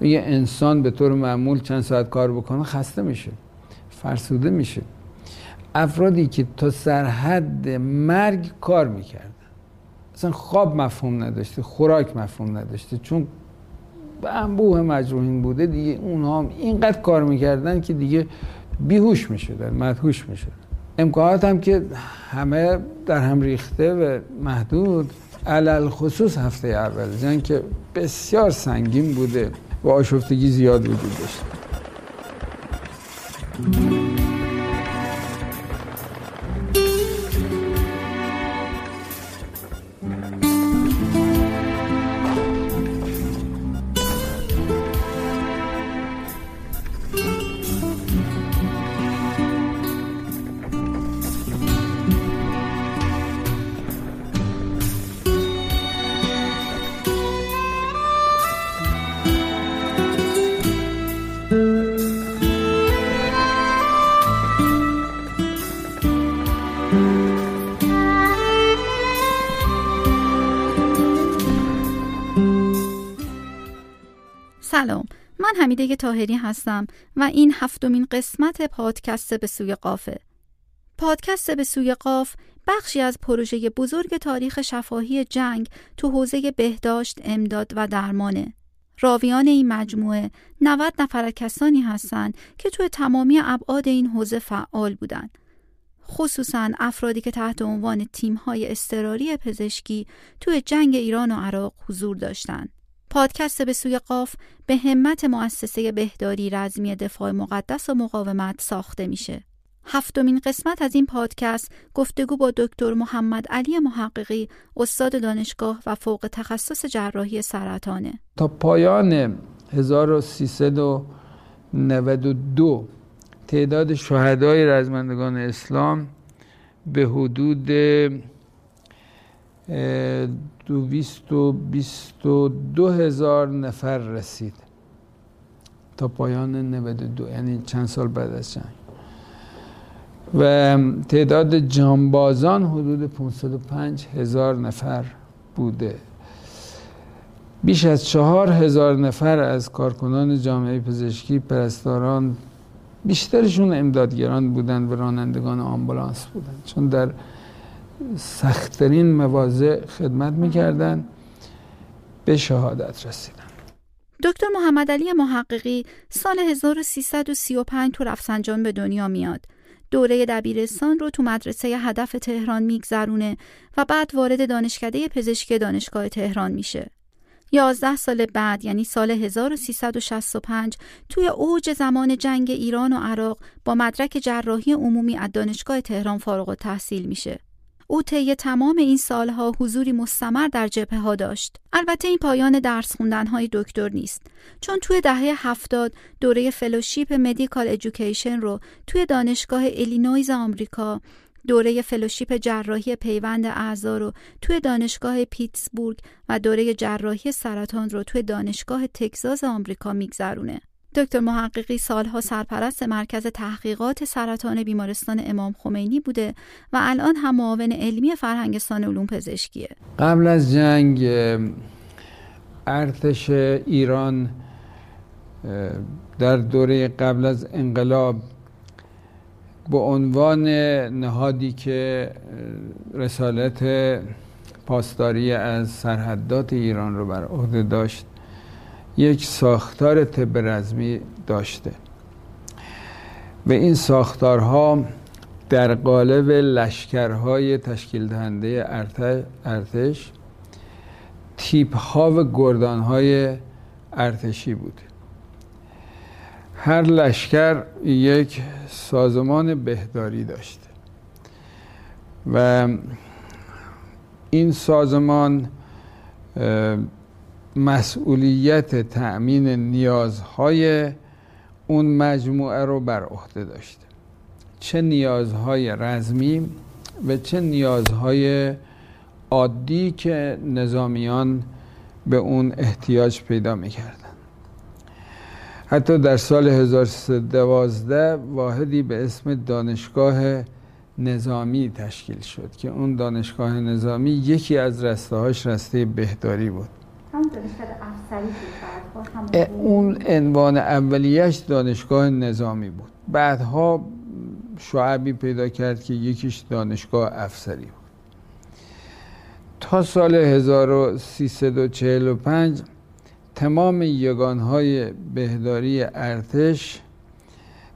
یه انسان به طور معمول چند ساعت کار بکنه خسته میشه فرسوده میشه. افرادی که تا سرحد مرگ کار می‌کردن. اصلا خواب مفهوم نداشته خوراک مفهوم نداشته چون به انبوه مجروحین بوده دیگه اونها هم اینقدر کار می‌کردن که دیگه بیهوش می‌شدن مدهوش می‌شدن. امکانات هم که همه در هم ریخته و محدود. علل خصوص هفته اول جنگ که بسیار سنگین بوده. و آشفتگی زیاد وجود داشته من حمیده تاهری هستم و این هفتمین قسمت پادکست به سوی قافه. پادکست به سوی قاف بخشی از پروژه بزرگ تاریخ شفاهی جنگ تو حوزه بهداشت، امداد و درمانه. راویان این مجموعه 90 نفر کسانی هستند که توی تمامی ابعاد این حوزه فعال بودند. خصوصا افرادی که تحت عنوان تیم‌های استراری پزشکی توی جنگ ایران و عراق حضور داشتند. پادکست به سوی قاف به همت مؤسسه بهداری رزمی دفاع مقدس و مقاومت ساخته میشه. هفتمین قسمت از این پادکست گفتگو با دکتر محمد علی محققی استاد دانشگاه و فوق تخصص جراحی سرطانه. تا پایان 1392 تعداد شهدای رزمندگان اسلام به حدود دویست و بیست و دو هزار نفر رسید. تا پایان 92 یعنی چند سال بعد از جنگ. و تعداد جانبازان حدود 505 هزار نفر بوده. بیش از چهار هزار نفر از کارکنان جامعه پزشکی پرستاران بیشترشون امدادگران بودند و رانندگان آمبولانس بودند. چون در سختترین مواضع خدمت می‌کردن به شهادت رسیدن دکتر محمد علی محققی سال 1335 تو رفسنجان به دنیا میاد. دوره دبیرستان رو تو مدرسه هدف تهران میگذرونه و بعد وارد دانشکده پزشکی دانشگاه تهران میشه. یازده سال بعد یعنی سال 1365 توی اوج زمان جنگ ایران و عراق با مدرک جراحی عمومی از دانشگاه تهران فارغ تحصیل میشه. او طی تمام این سالها حضوری مستمر در جبهه ها داشت. البته این پایان درس خوندن های دکتر نیست چون توی دهه هفتاد دوره فلوشیپ medical education رو توی دانشگاه الینویز آمریکا دوره فلوشیپ جراحی پیوند اعضا رو توی دانشگاه پیتسبورگ و دوره جراحی سرطان رو توی دانشگاه تگزاس آمریکا میگذرونه. دکتر محققی سالها سرپرست مرکز تحقیقات سرطان بیمارستان امام خمینی بوده و الان هم معاون علمی فرهنگستان علوم پزشکیه. قبل از جنگ ارتش ایران در دوره قبل از انقلاب به عنوان نهادی که رسالت پاسداری از سرحدات ایران رو بر عهده داشت. یک ساختار طب رزمی داشته. و این ساختارها در قالب لشکرهای تشکیل دهنده ارتش تیپ ها و گردان های ارتشی بود. هر لشکر یک سازمان بهداری داشته و این سازمان مسئولیت تأمین نیازهای اون مجموعه رو بر عهده داشته چه نیازهای رزمی و چه نیازهای عادی که نظامیان به اون احتیاج پیدا می‌کردن حتی در سال 1312 واحدی به اسم دانشگاه نظامی تشکیل شد که اون دانشگاه نظامی یکی از رسته هاش رسته بهداری بود. اون عنوان اولیش دانشگاه نظامی بود. بعدها شعبی پیدا کرد که یکیش دانشگاه افسری بود. تا سال 1345 تمام یگانهای بهداری ارتش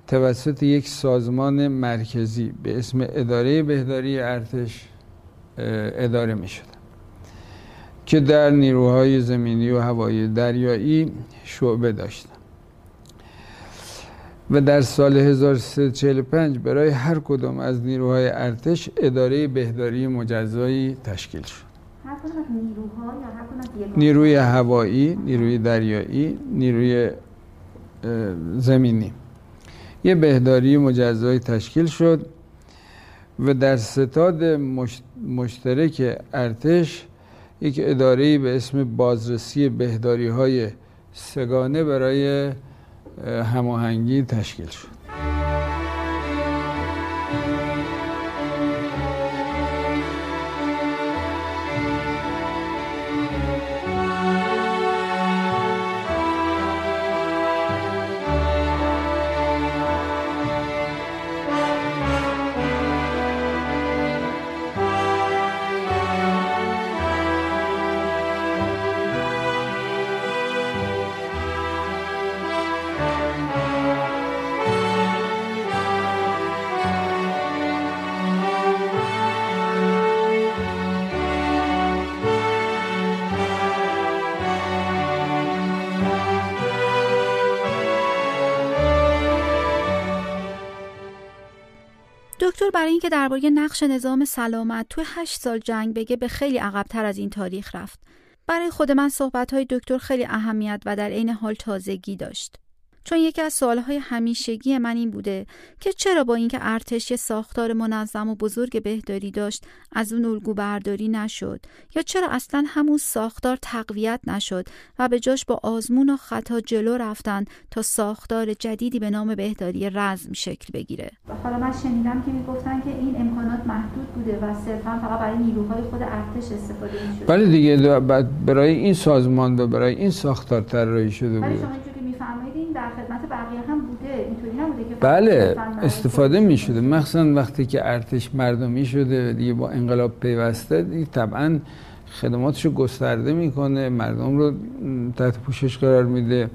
توسط یک سازمان مرکزی به اسم اداره بهداری ارتش اداره می شد که در نیروهای زمینی و هوایی دریایی شعبه داشتن و در سال 1345 برای هر کدام از نیروهای ارتش اداره بهداری مجزایی تشکیل شد. نیروی هوایی، نیروی دریایی، نیروی زمینی. یه بهداری مجزایی تشکیل شد و در ستاد مشترک ارتش یک اداره به اسم بازرسی بهداری های سگانه برای هماهنگی تشکیل شد. دکتر برای اینکه درباره نقش نظام سلامت توی هشت سال جنگ بگه به خیلی عقبتر از این تاریخ رفت. برای خود من صحبت های دکتر خیلی اهمیت و در عین حال تازگی داشت. چون یکی از سوالهای همیشگی من این بوده که چرا با اینکه ارتش یه ساختار منظم و بزرگ بهداری داشت از اون الگو برداری نشد؟ یا چرا اصلا همون ساختار تقویت نشد و به جاش با آزمون و خطا جلو رفتن تا ساختار جدیدی به نام بهداری رزم شکل بگیره؟ حالا من شنیدم که می‌گفتن که این امکانات محدود بوده و صرفا فقط برای نیروهای خود ارتش استفاده می‌شد. ولی دیگه برای این سازمان و برای این ساختار طراحی شده بود در خدمت بقیه هم بوده اینطوری نبوده که بله استفاده می شده مخصوصا وقتی که ارتش مردمی شده دیگه با انقلاب پیوسته دیگه طبعا خدماتشو گسترده می‌کنه مردم رو تحت پوشش قرار میده.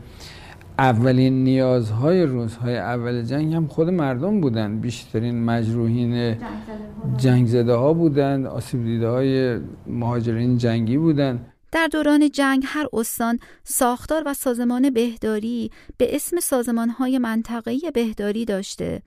اولین نیازهای روزهای اول جنگ هم خود مردم بودن. بیشترین مجروحین جنگ زده ها بودن آسیب دیده های مهاجرین جنگی بودن. در دوران جنگ هر استان ساختار و سازمان بهداری به اسم سازمانهای منطقه‌ای بهداری داشته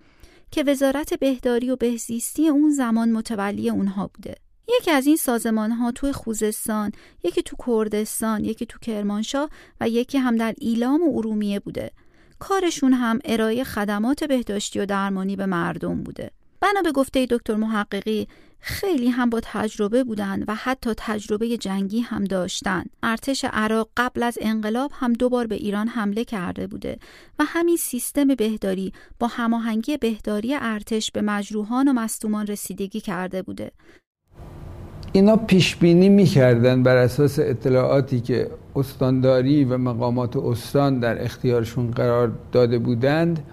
که وزارت بهداری و بهزیستی اون زمان متولی اونها بوده. یکی از این سازمان ها توی خوزستان، یکی تو کردستان، یکی تو کرمانشاه و یکی هم در ایلام و ارومیه بوده. کارشون هم ارائه خدمات بهداشتی و درمانی به مردم بوده. بنا به گفته دکتر محققی خیلی هم با تجربه بودن و حتی تجربه جنگی هم داشتن. ارتش عراق قبل از انقلاب هم دوبار به ایران حمله کرده بوده و همین سیستم بهداری با هماهنگی بهداری ارتش به مجروحان و مصدومان رسیدگی کرده بوده. اینا پیش بینی می‌کردن بر اساس اطلاعاتی که استانداری و مقامات استان در اختیارشون قرار داده بودند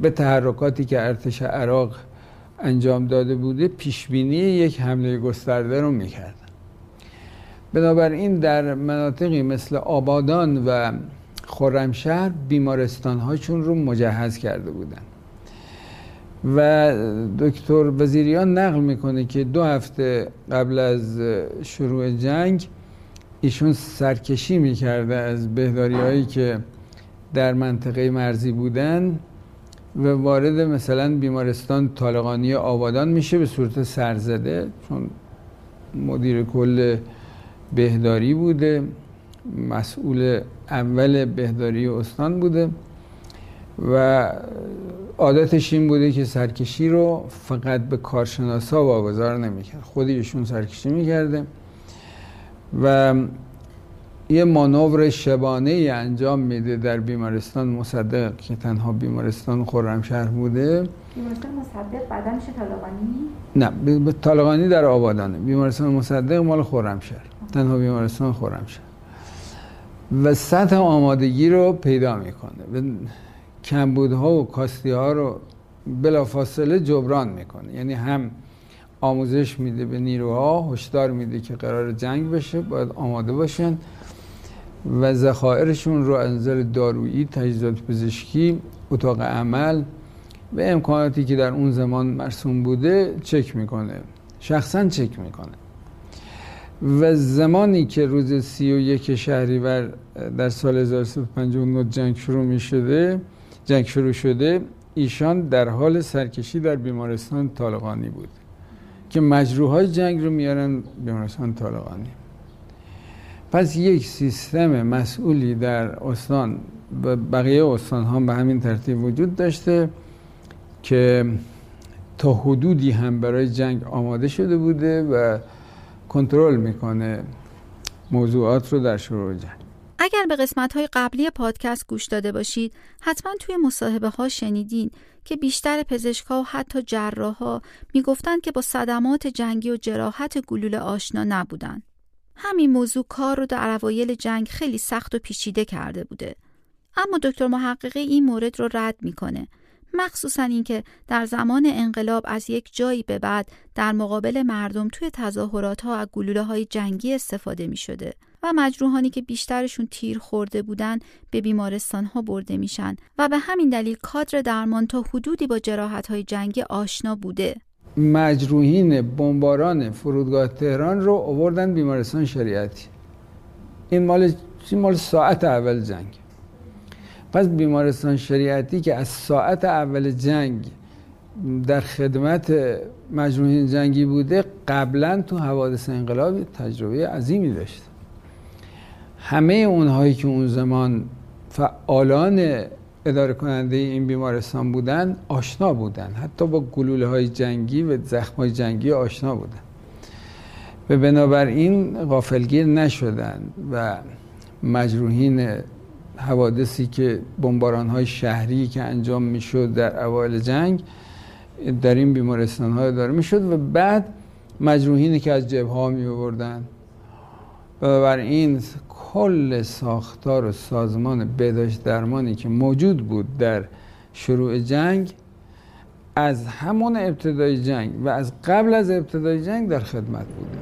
به تحرکاتی که ارتش عراق انجام داده بوده پیشبینی یک حمله گسترده رو می‌کردن بنابراین در مناطقی مثل آبادان و خرمشهر بیمارستان هاشون رو مجهز کرده بودن. و دکتر وزیریان نقل می‌کنه که دو هفته قبل از شروع جنگ ایشون سرکشی می‌کرده از بهداری هایی که در منطقه مرزی بودن. و وارد مثلا بیمارستان طالقانی آبادان میشه به صورت سرزده چون مدیر کل بهداری بوده مسئول اول بهداری استان بوده و عادتش این بوده که سرکشی رو فقط به کارشناسا واگذار نمی‌کرد. خودیشون سرکشی می‌کرده و یه مانور شبانه ای انجام میده در بیمارستان مصدق که تنها بیمارستان خرمشهر بوده. بیمارستان مصدق بعدا میشه طالقانی؟ نه به طالقانی در آبادانه. بیمارستان مصدق مال خرمشهر. تنها بیمارستان خرمشهر. و سطح آمادگی رو پیدا می‌کنه. و کمبودها و کاستی ها رو بلافاصله جبران می‌کنه. یعنی هم آموزش میده به نیروها هشدار میده که قرار جنگ بشه باید آماده باشن. و ذخایرشون رو از نظر دارویی تجهیزات پزشکی اتاق عمل و امکاناتی که در اون زمان مرسوم بوده چک می‌کنه. شخصا چک می‌کنه. و زمانی که روز سی و یک شهریور در سال 1359 جنگ شروع می شده جنگ شروع شده ایشان در حال سرکشی در بیمارستان طالقانی بود که مجروح جنگ رو میارن بیمارستان طالقانی. پس یک سیستم مسئولی در استان و بقیه استان ها به همین ترتیب وجود داشته که تا حدودی هم برای جنگ آماده شده بوده و کنترل می‌کنه موضوعات رو در شروع جنگ اگر به قسمت های قبلی پادکست گوش داده باشید حتما توی مصاحبه ها شنیدین که بیشتر پزشکها و حتی جراحا می‌گفتند که با صدمات جنگی و جراحت گلوله آشنا نبودن. همین موضوع کار رو در اوایل جنگ خیلی سخت و پیچیده کرده بوده. اما دکتر محققی این مورد رو رد می‌کنه. مخصوصا اینکه در زمان انقلاب از یک جایی به بعد در مقابل مردم توی تظاهرات ها از گلوله های جنگی استفاده می شده و مجروحانی که بیشترشون تیر خورده بودن به بیمارستان ها برده میشن و به همین دلیل کادر درمان تا حدودی با جراحت های جنگی آشنا بوده مجروحین بمباران فرودگاه تهران رو آوردن بیمارستان شریعتی. این مال مال ساعت اول جنگ. پس بیمارستان شریعتی که از ساعت اول جنگ در خدمت مجروحین جنگی بوده قبلا تو حوادث انقلاب تجربه عظیمی داشت. همه اونهایی که اون زمان فعالان اداره کننده این بیمارستان بودن آشنا بودن. حتی با گلوله های جنگی و زخم های جنگی آشنا بودن. و بنابراین غافلگیر نشدن و مجروحین حوادثی که بمباران های شهری که انجام می‌شد در اوایل جنگ در این بیمارستان های داره می‌شد و بعد مجروحینی که از جبه ها می آوردن این کل ساختار و سازمان بهداشت درمانی که موجود بود در شروع جنگ از همون ابتدای جنگ و از قبل از ابتدای جنگ در خدمت بوده.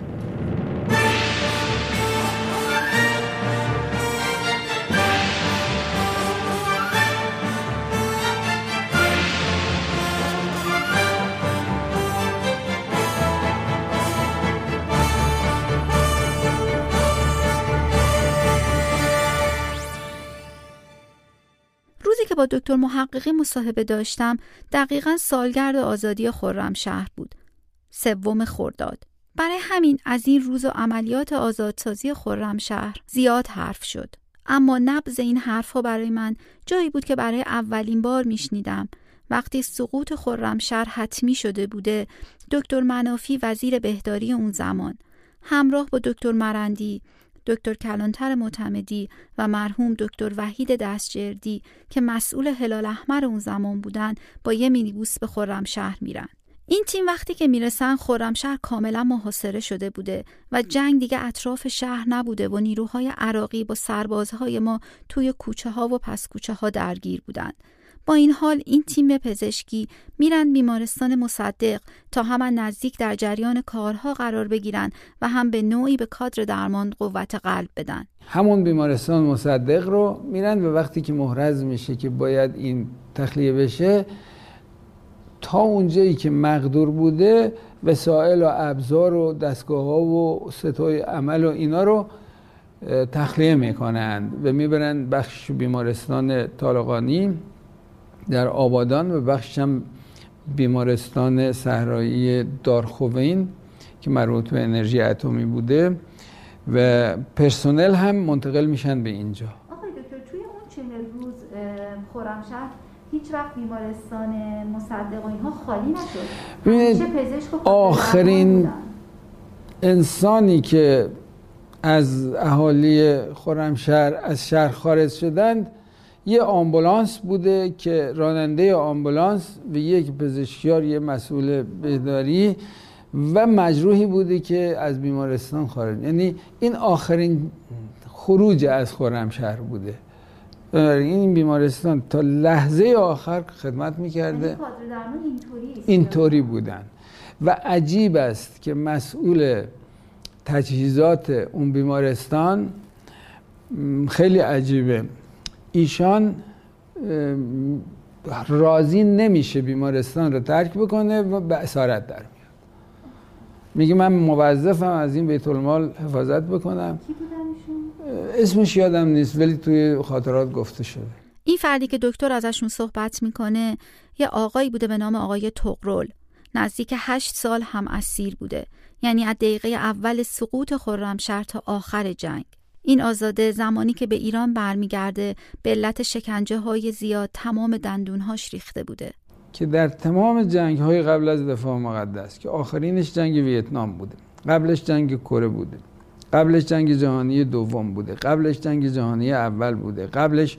با دکتر محققی مصاحبه داشتم دقیقا سالگرد آزادی خرمشهر بود. سوم خرداد. برای همین از این روز و عملیات آزادسازی خرمشهر زیاد حرف شد. اما نبز این حرفها برای من جایی بود که برای اولین بار میشنیدم. وقتی سقوط خرمشهر حتمی شده بوده دکتر منافی وزیر بهداری اون زمان. همراه با دکتر مرندی دکتر کلانتر معتمدی و مرحوم دکتر وحید دستجردی که مسئول هلال احمر اون زمان بودن با یه مینیبوس به خرمشهر میرن. این تیم وقتی که می‌رسن خرمشهر کاملا محاصره شده بوده و جنگ دیگه اطراف شهر نبوده و نیروهای عراقی با سربازهای ما توی کوچه ها و پس کوچه ها درگیر بودند با این حال این تیم پزشکی میرن بیمارستان مصدق تا هم نزدیک در جریان کارها قرار بگیرن و هم به نوعی به کادر درمان قوت قلب بدن. همون بیمارستان مصدق رو میرن و وقتی که محرز میشه که باید این تخلیه بشه. تا اونجایی که مقدور بوده وسایل و ابزار و دستگاه ها و ستای عمل و اینا رو تخلیه می‌کنند و می‌برن بخش بیمارستان طالقانی. در آبادان و بخش هم بیمارستان صحرایی دارخوین که مربوط به انرژی اتمی بوده و پرسنل هم منتقل میشن به اینجا. آقای دکتر توی اون چهل روز خرمشهر هیچ وقت بیمارستان مصدق و اینها خالی نشد؟ پزشک آخرین انسانی که از اهالی خرمشهر از شهر خارج شدند یه آمبولانس بوده که راننده آمبولانس و یک پزشکیار یه مسئول بهداری و مجروحی بوده که از بیمارستان خارج. یعنی این آخرین خروج از خرمشهر بوده. این بیمارستان تا لحظه آخر خدمت می‌کرده. یعنی اینطوری بودن. و عجیب است که مسئول تجهیزات اون بیمارستان خیلی عجیبه. ایشان راضی نمیشه بیمارستان رو ترک بکنه و به اسارت در میاد. میگه من موظفم از این بیت المال حفاظت بکنم. اسمش یادم نیست ولی توی خاطرات گفته شده. این فردی که دکتر ازشون صحبت می‌کنه یه آقایی بوده به نام آقای تقرل. نزدیک هشت سال هم اسیر بوده. یعنی از دقیقه اول سقوط خرمشهر تا آخر جنگ. این آزاده زمانی که به ایران برمیگرده به علت شکنجه های زیاد تمام دندونهاش ریخته بوده. که در تمام جنگ های قبل از دفاع مقدس که آخرینش جنگ ویتنام بوده قبلش جنگ کره بوده قبلش جنگ جهانی دوم بوده قبلش جنگ جهانی اول بوده قبلش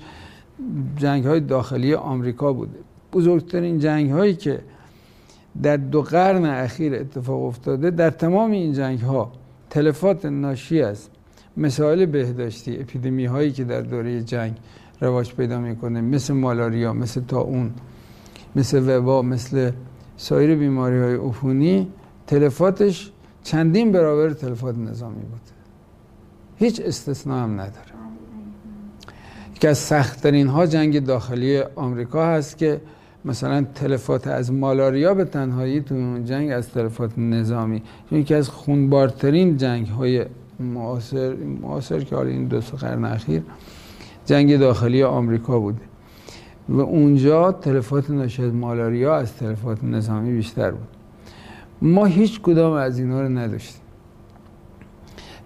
جنگ های داخلی آمریکا بوده. بزرگترین جنگ هایی که در دو قرن اخیر اتفاق افتاده در تمام این جنگ ها تلفات ناشی از مسائل بهداشتی اپیدمی هایی که در دوره جنگ رواج پیدا می‌کنه مثل مالاریا مثل تاون مثل وبا مثل سایر بیماری های عفونی تلفاتش چندین برابر تلفات نظامی بود. هیچ استثناء هم نداره. یکی از سختترین ها جنگ داخلی آمریکا هست که مثلا تلفات از مالاریا به تنهایی تو اون جنگ از تلفات نظامی. چون یکی از خونبارترین جنگ های معاصر معاصر که حالا این دو قرن اخیر جنگ داخلی آمریکا بوده. و اونجا تلفات ناشی از مالاریا از تلفات نظامی بیشتر بود. ما هیچ کدام از اینا رو نداشتیم.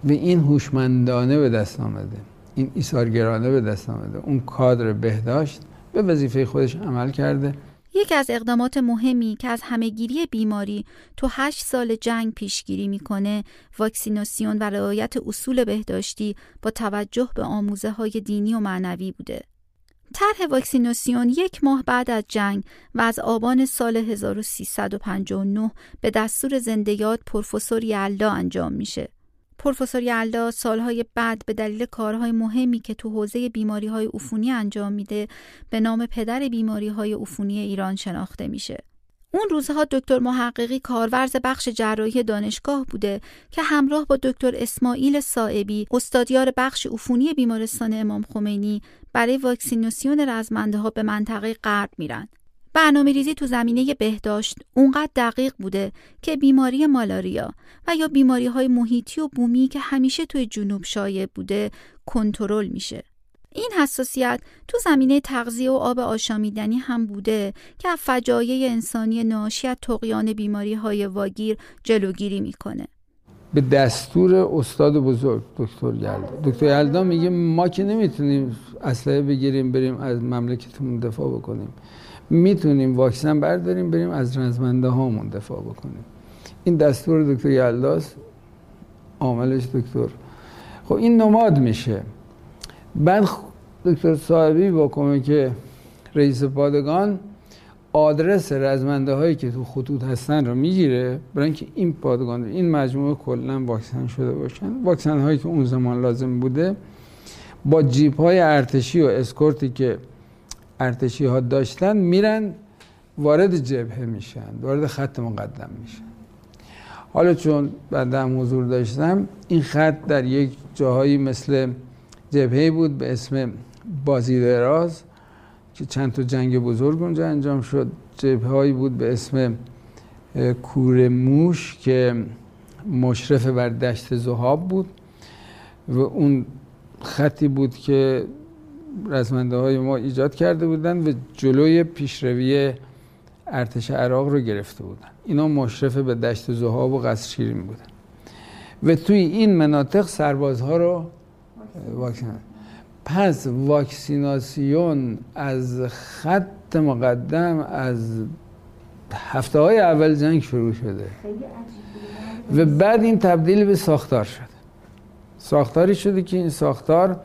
و این هوشمندانه به دست آمده. این ایثارگرانه به دست آمده. اون کادر بهداشت به وظیفه خودش عمل کرده. یکی از اقدامات مهمی که از همهگیری بیماری تو هشت سال جنگ پیشگیری می‌کنه واکسیناسیون و رعایت اصول بهداشتی با توجه به آموزه های دینی و معنوی بوده. طرح واکسیناسیون یک ماه بعد از جنگ و از آبان سال 1359 به دستور زندگیات پروفسور یلدا انجام میشه. پروفسور یلدا سالهای بعد به دلیل کارهای مهمی که تو حوزه بیماری های عفونی انجام میده به نام پدر بیماری های عفونی ایران شناخته میشه. اون روزها دکتر محققی کارورز بخش جراحی دانشگاه بوده که همراه با دکتر اسماعیل صائبی استادیار بخش عفونی بیمارستان امام خمینی برای واکسیناسیون رزمنده ها به منطقه غرب میرن. برنامه ریزی تو زمینه بهداشت اونقدر دقیق بوده که بیماری مالاریا و یا بیماری های محیطی و بومی که همیشه توی جنوب شایع بوده کنترل میشه. این حساسیت تو زمینه تغذیه و آب آشامیدنی هم بوده که فجایع انسانی ناشی از تقیان بیماری های واگیر جلوگیری می‌کنه. به دستور استاد بزرگ دکتر یلدا دکتر یلدا میگه ما که نمی‌تونیم اسلحه بگیریم بریم از مملکتمون دفاع بکنیم می‌تونیم واکسن برداریم بریم از رزمنده هامون دفاع بکنیم. این دستور دکتر یلداس عاملش دکتر. خب این نماد میشه. بعد دکتر صاحبی با کمک رئیس پادگان آدرس رزمنده هایی که تو خطوط هستن رو می‌گیره برای اینکه این پادگان این مجموعه کلا واکسن شده باشن. واکسن هایی که اون زمان لازم بوده با جیپ های ارتشی و اسکورتی که ارتشی ها داشتن میرن وارد جبهه میشن وارد خط مقدم میشن. حالا چون بعدم حضور داشتم این خط در یک جاهایی مثل جبهه بود به اسم بازی دراز که چند تا جنگ بزرگ اونجا انجام شد. جبهه هایی بود به اسم کور موش که مشرف بر دشت زهاب بود و اون خطی بود که رزمنده های ما ایجاد کرده بودن و جلوی پیشروی ارتش عراق رو گرفته بودن. اینا مشرف به دشت زهاب و قصر شیرین بودن. و توی این مناطق سربازها رو واکسین پس واکسیناسیون از خط مقدم از هفته های اول جنگ شروع شده. و بعد این تبدیل به ساختار شده ساختاری شده که این ساختار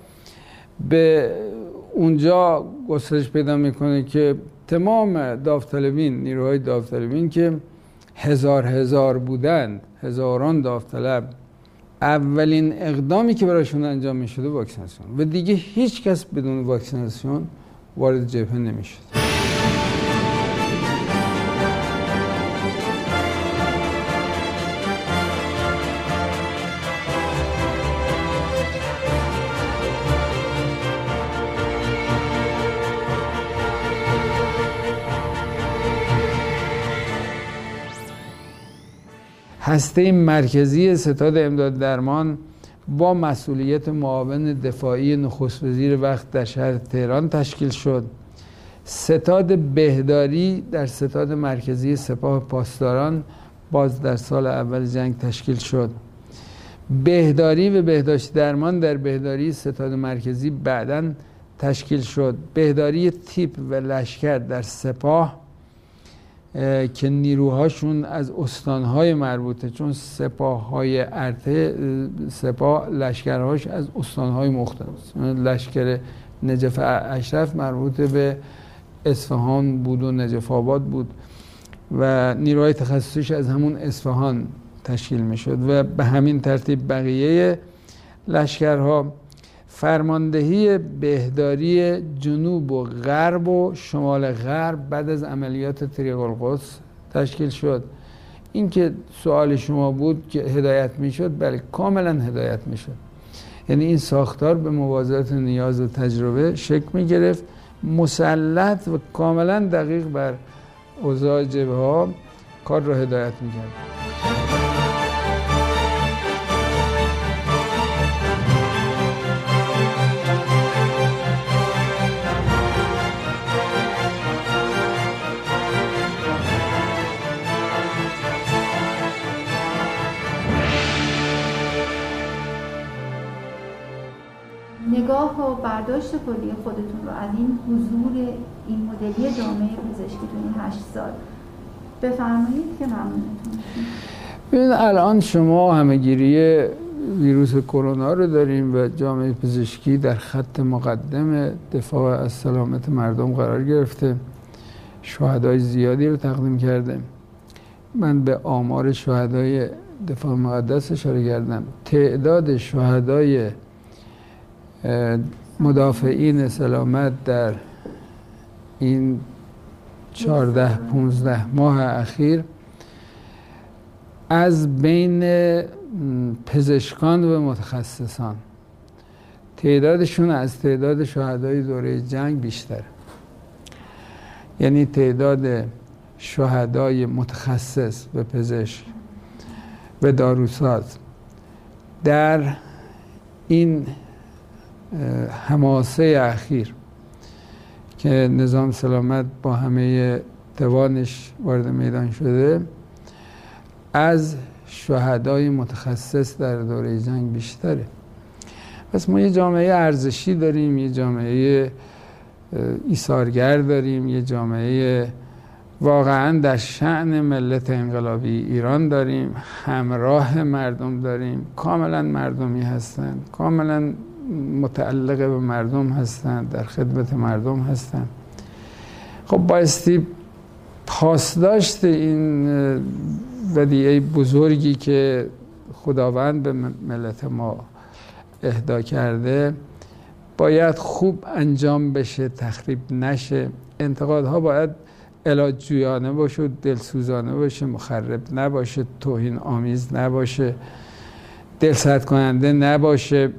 به اونجا گسترش پیدا می‌کنه که تمام داوطلبین نیروهای داوطلبین که هزار هزار بودند هزاران داوطلب اولین اقدامی که برایشون انجام می شده واکسیناسیون. و دیگه هیچ کس بدون واکسیناسیون وارد جبهه نمی شده هسته مرکزی ستاد امداد درمان با مسئولیت معاون دفاعی نخست وزیر وقت در شهر تهران تشکیل شد. ستاد بهداری در ستاد مرکزی سپاه پاسداران باز در سال اول جنگ تشکیل شد. بهداری و بهداشت درمان در بهداری ستاد مرکزی بعدا تشکیل شد. بهداری تیپ و لشکر در سپاه که نیروهاشون از استانهای مربوطه چون سپاه های ارته سپاه لشکرهاش از استانهای مختلف. لشکر نجف اشرف مربوط به اصفهان بود و نجف آباد بود و نیروهای تخصصیش از همون اصفهان تشکیل می شد و به همین ترتیب بقیه لشکرها فرماندهی بهداری جنوب و غرب و شمال غرب بعد از عملیات طریق تشکیل شد. این که سوال شما بود که هدایت می‌شد بله کاملا هدایت می‌شد. یعنی این ساختار به موازات نیاز و تجربه شکل می گرفت مسلط و کاملا دقیق بر اوضاع جبه ها کار را هدایت می نگاه و برداشت کلی خودتون رو از این حضور این مدلی جامعه پزشکی تو این هشت سال. بفرمایید که ممنونتون ببینید الان شما همهگیری ویروس کرونا رو داریم و جامعه پزشکی در خط مقدم دفاع از سلامت مردم قرار گرفته. شهدای زیادی رو تقدیم کرده. من به آمار شهدای دفاع مقدس اشاره کردم. تعداد شهدای مدافعین سلامت در این چهارده پونزده ماه اخیر از بین پزشکان و متخصصان تعدادشون از تعداد شهدای دوره جنگ بیشتر. یعنی تعداد شهدای متخصص و پزشک و داروساز در این حماسه اخیر که نظام سلامت با همه توانش وارد میدان شده از شهدای متخصص در دوره جنگ بیشتره. پس ما یه جامعه ارزشی داریم یه جامعه ایثارگر داریم یه جامعه واقعا در شعن ملت انقلابی ایران داریم همراه مردم داریم کاملا مردمی هستند کاملا متعلق به مردم هستند در خدمت مردم هستند خب بایستی پاسداشت این ودیعه بزرگی که خداوند به ملت ما اهدا کرده باید خوب انجام بشه تخریب نشه. انتقادها باید علاج جویانه باشه دلسوزانه باشه مخرب نباشه توهین آمیز نباشه دلسرد کننده نباشه.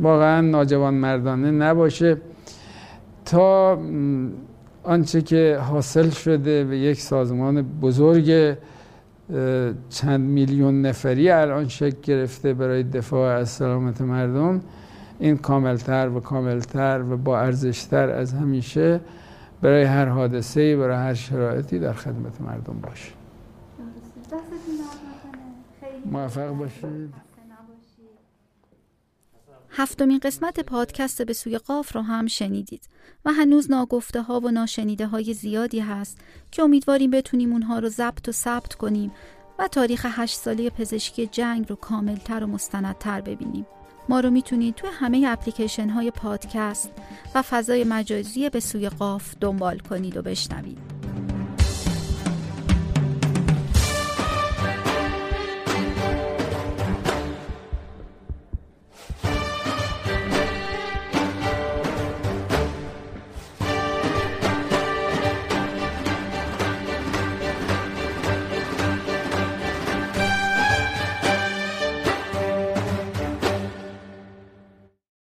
واقعا ناجوان مردانه نباشه. تا آنچه که حاصل شده به یک سازمان بزرگ چند میلیون نفری الان شکل گرفته برای دفاع از سلامت مردم این کاملتر و کاملتر و با ارزشتر از همیشه برای هر حادثه برای هر شرایطی در خدمت مردم باشه. موفق باشید. هفتمین قسمت پادکست به سوی قاف را هم شنیدید و هنوز ناگفته ها و ناشنیده های زیادی هست که امیدواریم بتونیم اونها رو ضبط و ثبت کنیم و تاریخ هشت ساله پزشکی جنگ رو کاملتر و مستندتر ببینیم. ما رو می‌تونید توی همه اپلیکیشن های پادکست و فضای مجازی به سوی قاف دنبال کنید و بشنوید.